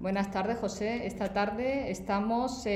Buenas tardes, José. Esta tarde estamos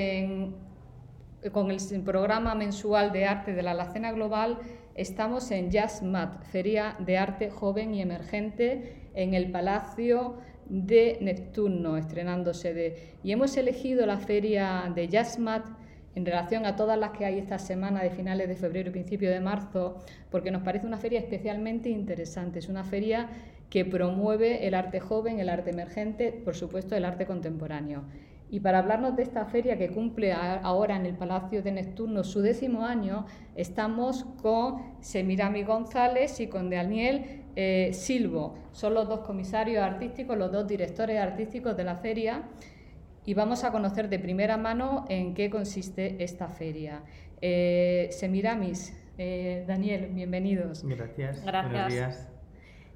con el programa mensual de arte de la Alacena Global. Estamos en JazzMat, Feria de Arte Joven y Emergente, en el Palacio de Neptuno, estrenándose de... Y hemos elegido la feria de JazzMat en relación a todas las que hay esta semana de finales de febrero y principio de marzo, porque nos parece una feria especialmente interesante. Es una feria que promueve el arte joven, el arte emergente, por supuesto el arte contemporáneo. Y para hablarnos de esta feria que cumple ahora en el Palacio de Neptuno su décimo año, estamos con Semirami González y con Daniel eh, Silvo. Son los dos comisarios artísticos, los dos directores artísticos de la feria y vamos a conocer de primera mano en qué consiste esta feria. Eh, Semiramis, eh, Daniel, bienvenidos. Gracias. Gracias. Buenos días.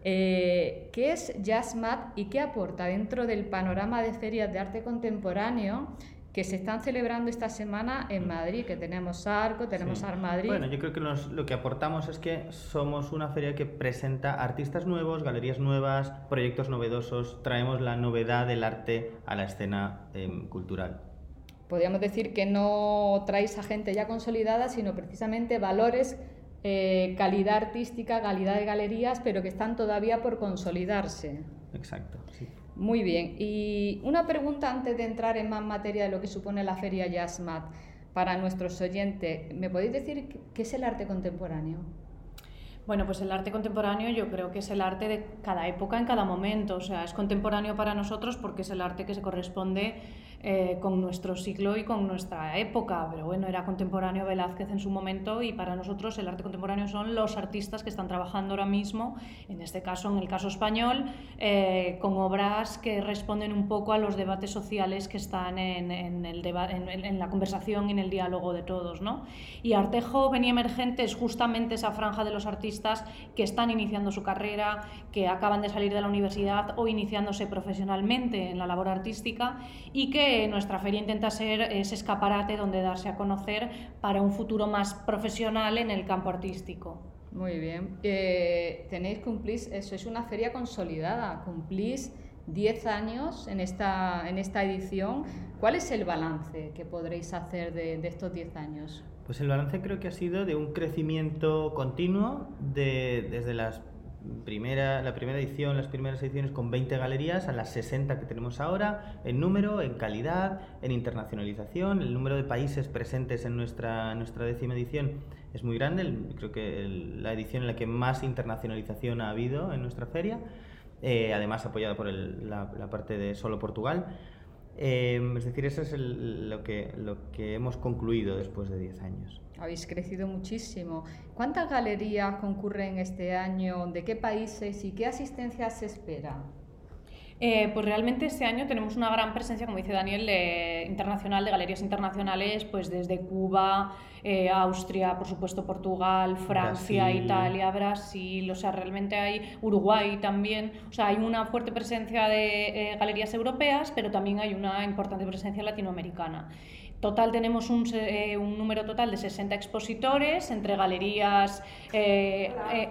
Eh, ¿Qué es JazzMat y qué aporta dentro del panorama de ferias de arte contemporáneo que se están celebrando esta semana en Madrid, que tenemos Arco, tenemos Art Madrid. Bueno, yo creo que lo que aportamos es que somos una feria que presenta artistas nuevos, galerías nuevas, proyectos novedosos, traemos la novedad del arte a la escena em, cultural. Podríamos decir que no traéis a gente ya consolidada, sino precisamente valores eh, calidad artística, calidad de galerías, pero que están todavía por consolidarse. Exacto, sí. Muy bien. Y una pregunta antes de entrar en más materia de lo que supone la feria Jazzmat para nuestros oyentes. ¿Me podéis decir qué es el arte contemporáneo? Bueno, pues el arte contemporáneo yo creo que es el arte de cada época en cada momento. O sea, es contemporáneo para nosotros porque es el arte que se corresponde eh, con nuestro siglo y con nuestra época, pero bueno, era contemporáneo Velázquez en su momento y para nosotros el arte contemporáneo son los artistas que están trabajando ahora mismo, en este caso, en el caso español, eh, con obras que responden un poco a los debates sociales que están en, en el en, en, la conversación y en el diálogo de todos. ¿no? Y arte joven y emergente es justamente esa franja de los artistas que están iniciando su carrera, que acaban de salir de la universidad o iniciándose profesionalmente en la labor artística y que nuestra feria intenta ser ese escaparate donde darse a conocer para un futuro más profesional en el campo artístico. Muy bien. Eh, tenéis, cumplís, eso es una feria consolidada, cumplís 10 años en esta, en esta edición. ¿Cuál es el balance que podréis hacer de, de estos 10 años? Pues el balance creo que ha sido de un crecimiento continuo de, desde las primera, la primera edición, las primeras ediciones con 20 galerías a las 60 que tenemos ahora, en número, en calidad, en internacionalización. El número de países presentes en nuestra, nuestra décima edición es muy grande, creo que la edición en la que más internacionalización ha habido en nuestra feria, eh, además apoyada por la, parte de solo Portugal. Eh, es decir, eso es lo, que, lo que hemos concluido después de 10 años. Habéis crecido muchísimo. ¿Cuántas galerías concurren este año? ¿De qué países y qué asistencia se espera? Eh, pues realmente este año tenemos una gran presencia, como dice Daniel, internacional, de galerías internacionales, pues desde Cuba, eh, Austria, por supuesto Portugal, Francia, Italia, Brasil, o sea, realmente hay Uruguay también, o sea, hay una fuerte presencia de eh, galerías europeas, pero también hay una importante presencia latinoamericana. Total tenemos un, eh, un, número total de 60 expositores entre galerías, eh, eh,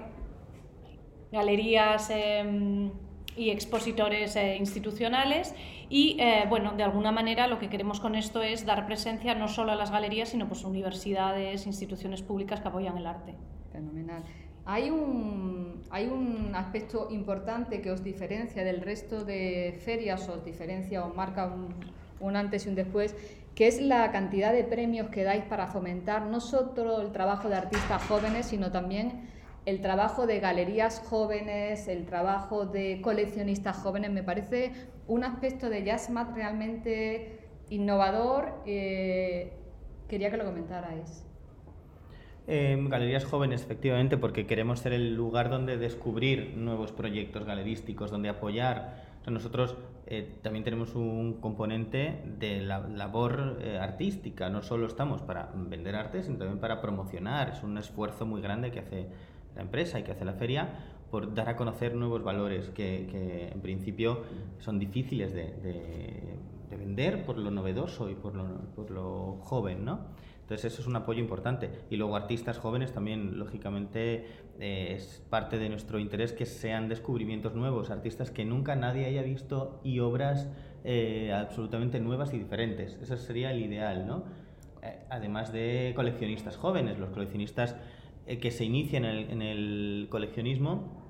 galerías em, y expositores institucionales y bueno, de alguna manera lo que queremos con esto es dar presencia no solo a las galerías, sino pues universidades, instituciones públicas que apoyan el arte. Fenomenal. Hay un, hay un aspecto importante que os diferencia del resto de ferias, os diferencia o marca un antes y un después, que es la cantidad de premios que dais para fomentar no solo el trabajo de artistas jóvenes, sino también el trabajo de galerías jóvenes, el trabajo de coleccionistas jóvenes. Me parece un aspecto de Jazzmat realmente innovador. Eh, quería que lo comentarais. Eh, galerías jóvenes, efectivamente, porque queremos ser el lugar donde descubrir nuevos proyectos galerísticos, donde apoyar nosotros eh, también tenemos un componente de la labor eh, artística, no solo estamos para vender arte, sino también para promocionar. Es un esfuerzo muy grande que hace la empresa y que hace la feria por dar a conocer nuevos valores que, en principio son difíciles de, vender por lo novedoso y por lo, por lo joven, ¿no? Entonces eso es un apoyo importante. Y luego artistas jóvenes también, lógicamente, eh, es parte de nuestro interés que sean descubrimientos nuevos, artistas que nunca nadie haya visto y obras eh, absolutamente nuevas y diferentes. Ese sería el ideal, ¿no? Eh, además de coleccionistas jóvenes, los coleccionistas que se inician en el, coleccionismo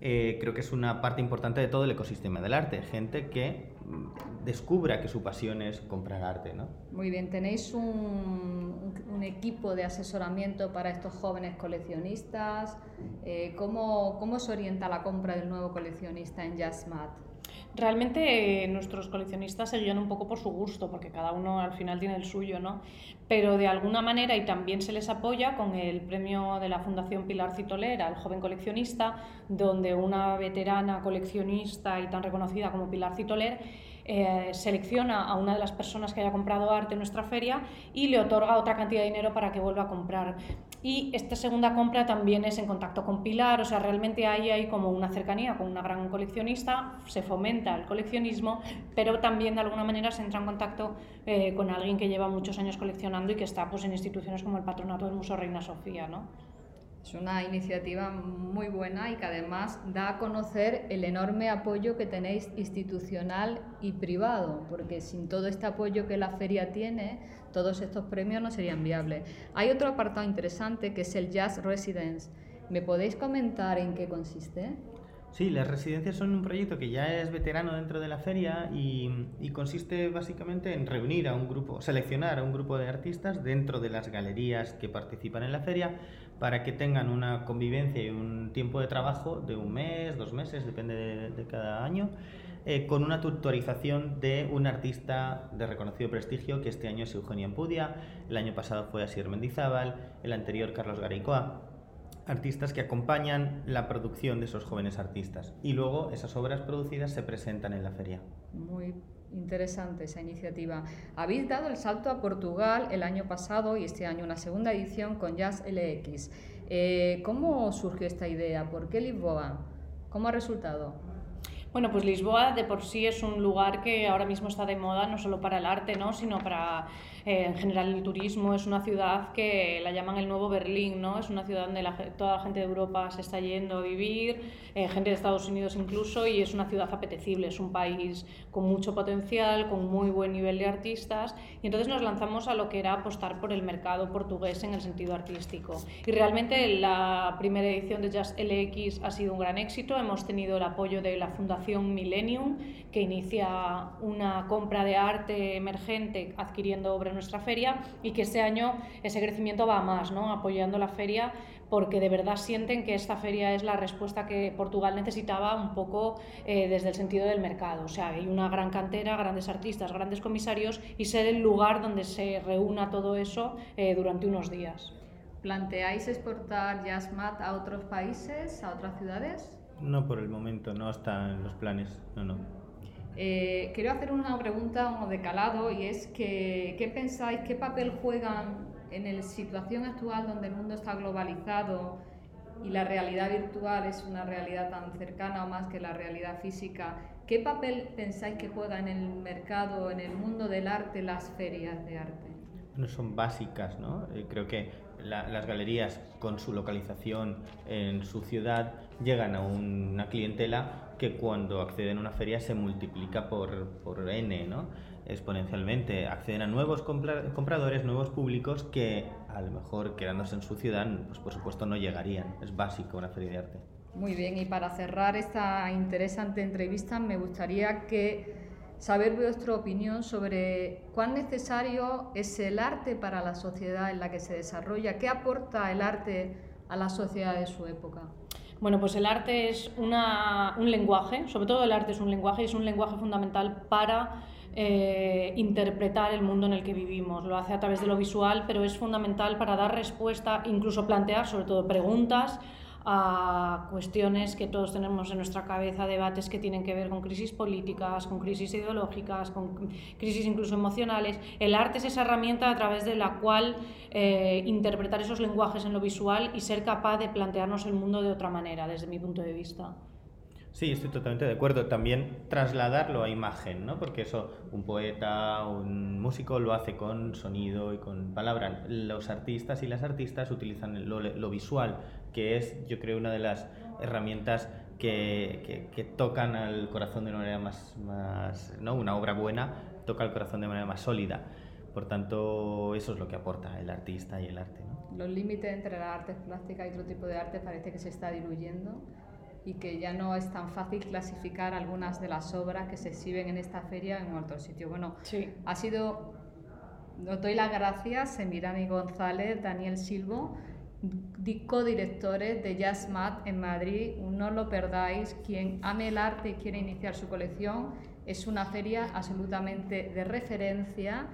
eh, creo que es una parte importante de todo el ecosistema del arte. Gente que mm, descubra que su pasión es comprar arte. ¿no? Muy bien, ¿tenéis un, un equipo de asesoramiento para estos jóvenes coleccionistas? Eh, ¿cómo, ¿Cómo se orienta la compra del nuevo coleccionista en Jazzmat? Realmente eh, nuestros coleccionistas se guían un poco por su gusto, porque cada uno al final tiene el suyo, ¿no? Pero de alguna manera, y también se les apoya con el premio de la Fundación Pilar Citolera al joven coleccionista, donde una veterana coleccionista y tan reconocida como Pilar Citoler eh, selecciona a una de las personas que haya comprado arte en nuestra feria y le otorga otra cantidad de dinero para que vuelva a comprar. Y esta segunda compra también es en contacto con Pilar, o sea, realmente ahí hay como una cercanía con una gran coleccionista, se fomenta el coleccionismo, pero también de alguna manera se entra en contacto eh, con alguien que lleva muchos años coleccionando y que está pues, en instituciones como el Patronato del Museo Reina Sofía. ¿no? Es una iniciativa muy buena y que además da a conocer el enorme apoyo que tenéis institucional y privado, porque sin todo este apoyo que la feria tiene, todos estos premios no serían viables. Hay otro apartado interesante que es el Jazz Residence. ¿Me podéis comentar en qué consiste? Sí, las residencias son un proyecto que ya es veterano dentro de la feria y, consiste básicamente en reunir a un grupo, seleccionar a un grupo de artistas dentro de las galerías que participan en la feria para que tengan una convivencia y un tiempo de trabajo de un mes, dos meses, depende de, cada año, eh, con una tutorización de un artista de reconocido prestigio, que este año es Eugenia Empudia, el año pasado fue Asier Mendizábal, el anterior Carlos Garaycoa, artistas que acompañan la producción de esos jóvenes artistas. Y luego esas obras producidas se presentan en la feria. Muy Interesante esa iniciativa. Habéis dado el salto a Portugal el año pasado y este año una segunda edición con Jazz LX. Eh, ¿Cómo surgió esta idea? ¿Por qué Lisboa? ¿Cómo ha resultado? Bueno, pues Lisboa de por sí es un lugar que ahora mismo está de moda, no solo para el arte, ¿no? sino para eh, en general el turismo. Es una ciudad que la llaman el nuevo Berlín, ¿no? es una ciudad donde toda la gente de Europa se está yendo a vivir, eh, gente de Estados Unidos incluso, y es una ciudad apetecible, es un país con mucho potencial, con muy buen nivel de artistas, y entonces nos lanzamos a lo que era apostar por el mercado portugués en el sentido artístico. Y realmente la primera edición de Just LX ha sido un gran éxito, hemos tenido el apoyo de la Fundación Millennium, que inicia una compra de arte emergente adquiriendo obra en nuestra feria y que este año ese crecimiento va a más, ¿no? apoyando la feria porque de verdad sienten que esta feria es la respuesta que Portugal necesitaba un poco eh, desde el sentido del mercado. O sea, hay una gran cantera, grandes artistas, grandes comisarios y ser el lugar donde se reúna todo eso eh, durante unos días. ¿Planteáis exportar Jazzmat a otros países, a otras ciudades? No por el momento, no está en los planes, no, no. Eh, quiero hacer una pregunta de calado y es que, ¿qué pensáis, qué papel juegan en la situación actual donde el mundo está globalizado y la realidad virtual es una realidad tan cercana o más que la realidad física? ¿Qué papel pensáis que juega en el mercado, en el mundo del arte, las ferias de arte? No son básicas, ¿no? Eh, creo que las galerías con su localización en su ciudad llegan a una clientela que cuando acceden a una feria se multiplica por, por N, ¿no? exponencialmente. Acceden a nuevos compradores, nuevos públicos que a lo mejor quedándose en su ciudad, pues por supuesto no llegarían. Es básico una feria de arte. Muy bien, y para cerrar esta interesante entrevista me gustaría que saber vuestra opinión sobre cuán necesario es el arte para la sociedad en la que se desarrolla, qué aporta el arte a la sociedad de su época. Bueno, pues el arte es una, un lenguaje, sobre todo el arte es un lenguaje es un lenguaje fundamental para eh, interpretar el mundo en el que vivimos. Lo hace a través de lo visual, pero es fundamental para dar respuesta, incluso plantear sobre todo preguntas a cuestiones que todos tenemos en nuestra cabeza, debates que tienen que ver con crisis políticas, con crisis ideológicas, con crisis incluso emocionales. El arte es esa herramienta a través de la cual eh, interpretar esos lenguajes en lo visual y ser capaz de plantearnos el mundo de otra manera, desde mi punto de vista. Sí, estoy totalmente de acuerdo. También trasladarlo a imagen, ¿no? Porque eso, un poeta, un músico lo hace con sonido y con palabra. Los artistas y las artistas utilizan lo, lo visual, que es, yo creo, una de las herramientas que, que, tocan al corazón de una manera más, más, ¿no? Una obra buena toca el corazón de manera más sólida. Por tanto, eso es lo que aporta el artista y el arte. ¿no? Los límites entre las artes plásticas y otro tipo de arte parece que se está diluyendo y que ya no es tan fácil clasificar algunas de las obras que se exhiben en esta feria en otro sitio. Bueno, sí. ha sido, os doy las gracias, Emirani González, Daniel Silvo, co-directores de Jazz Mat en Madrid. No lo perdáis. Quien ame el arte y quiere iniciar su colección, es una feria absolutamente de referencia.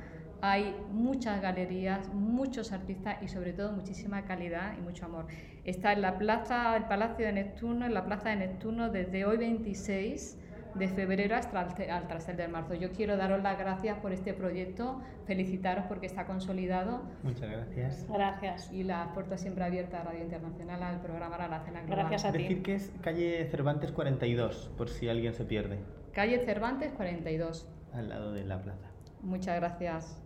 Hay muchas galerías, muchos artistas y sobre todo muchísima calidad y mucho amor. Está en la plaza, el Palacio de Neptuno, en la plaza de Neptuno desde hoy 26 de febrero hasta el, hasta el de marzo. Yo quiero daros las gracias por este proyecto, felicitaros porque está consolidado. Muchas gracias. Gracias. Y la puerta siempre abierta a Radio Internacional, al programa La Cena Global. Gracias a ti. Decir que es calle Cervantes 42, por si alguien se pierde. Calle Cervantes 42. Al lado de la plaza. Muchas gracias.